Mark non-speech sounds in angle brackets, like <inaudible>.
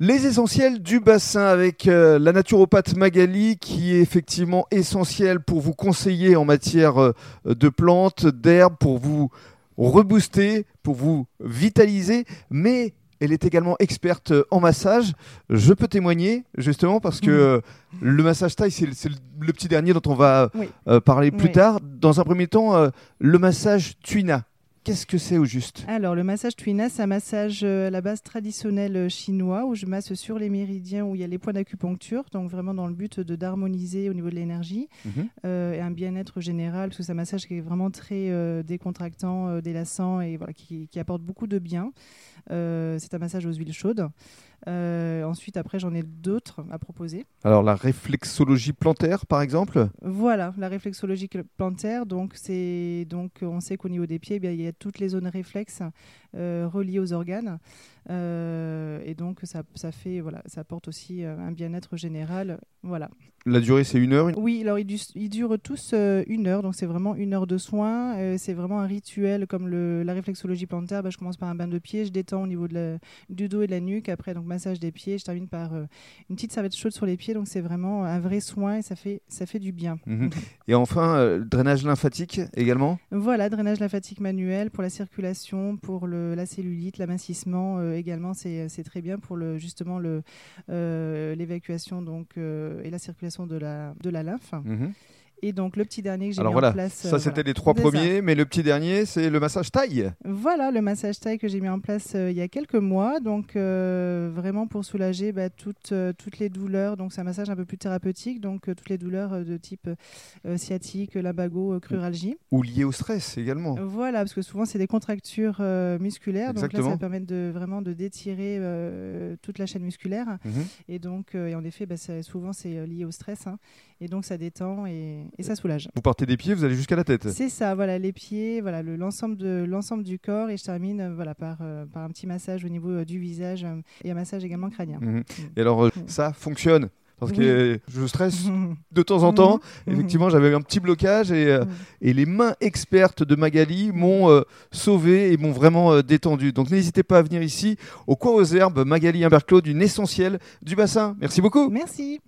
Les essentiels du bassin avec euh, la naturopathe Magali qui est effectivement essentielle pour vous conseiller en matière euh, de plantes, d'herbes, pour vous rebooster, pour vous vitaliser, mais elle est également experte en massage. Je peux témoigner justement parce que euh, le massage taille, c'est le, petit dernier dont on va Oui. euh, parler plus tard. Dans un premier temps, euh, le massage tuina. Qu'est-ce que c'est au juste? Alors, le massage Tuina, c'est un massage euh, à la base traditionnel euh, chinois où je masse sur les méridiens où il y a les points d'acupuncture, donc vraiment dans le but de d'harmoniser au niveau de l'énergie Mhm. euh, et un bien-être général, parce que c'est un massage qui est vraiment très euh, décontractant, euh, délassant et voilà, qui, qui apporte beaucoup de bien. C'est un massage aux huiles chaudes. Ensuite, après, j'en ai d'autres à proposer. Alors la réflexologie plantaire, par exemple? Voilà, la réflexologie plantaire. Donc, c'est donc on sait qu'au niveau des pieds, eh bien, il y a toutes les zones réflexes euh, reliées aux organes, Euh, et donc ça, ça fait voilà, ça apporte aussi euh, un bien-être général. Voilà. La durée, c'est une heure Oui, alors ils, du- ils durent tous une heure, donc c'est vraiment une heure de soins. C'est vraiment un rituel comme le, la réflexologie plantaire. Bah, je commence par un bain de pied, je détends au niveau de la- du dos et de la nuque. Après, donc massage des pieds. Je termine par euh, une petite serviette chaude sur les pieds. Donc c'est vraiment un vrai soin et ça fait, ça fait du bien. Mhm. Et enfin, euh, drainage lymphatique également? Voilà, drainage lymphatique manuel pour la circulation, pour la cellulite, l'amincissement euh, également, c'est c'est très bien pour le, justement euh, l'évacuation euh, et la circulation de la, de la lymphe. Mhm. Et donc le petit dernier que j'ai mis voilà, en place. ça euh, c'était voilà. les trois ça. premiers, mais le petit dernier, c'est le massage taille. Voilà le massage taille que j'ai mis en place euh, il y a quelques mois, donc euh, vraiment pour soulager bah, toutes, toutes les douleurs. Donc c'est un massage un peu plus thérapeutique, donc toutes les douleurs de type sciatique, lumbago, euh, cruralgie. Ou lié au stress également. Voilà, parce que souvent c'est des contractures musculaires, donc là Exactement. ça permet de vraiment de d'étirer euh, toute la chaîne musculaire, Mhm. et donc euh, et en effet, bah, ça- souvent c'est lié au stress, hein, et donc ça détend et, et ça soulage. Vous partez des pieds, vous allez jusqu'à la tête. C'est ça, voilà les pieds, voilà le- l'ensemble de l'ensemble du corps, et je termine euh, voilà par euh, par un petit massage au niveau euh, du visage euh, et un massage également crânien. Mhm. Et alors, euh, ça fonctionne parce que je stresse <laughs> de temps en temps. Mhm. Effectivement, j'avais un petit blocage et, et les mains expertes de Magali m'ont euh, sauvé et m'ont vraiment euh, détendu. Donc n'hésitez pas à venir ici au coin aux herbes. Magali Humbert-Claude, une essentielle du bassin. Merci beaucoup. Merci.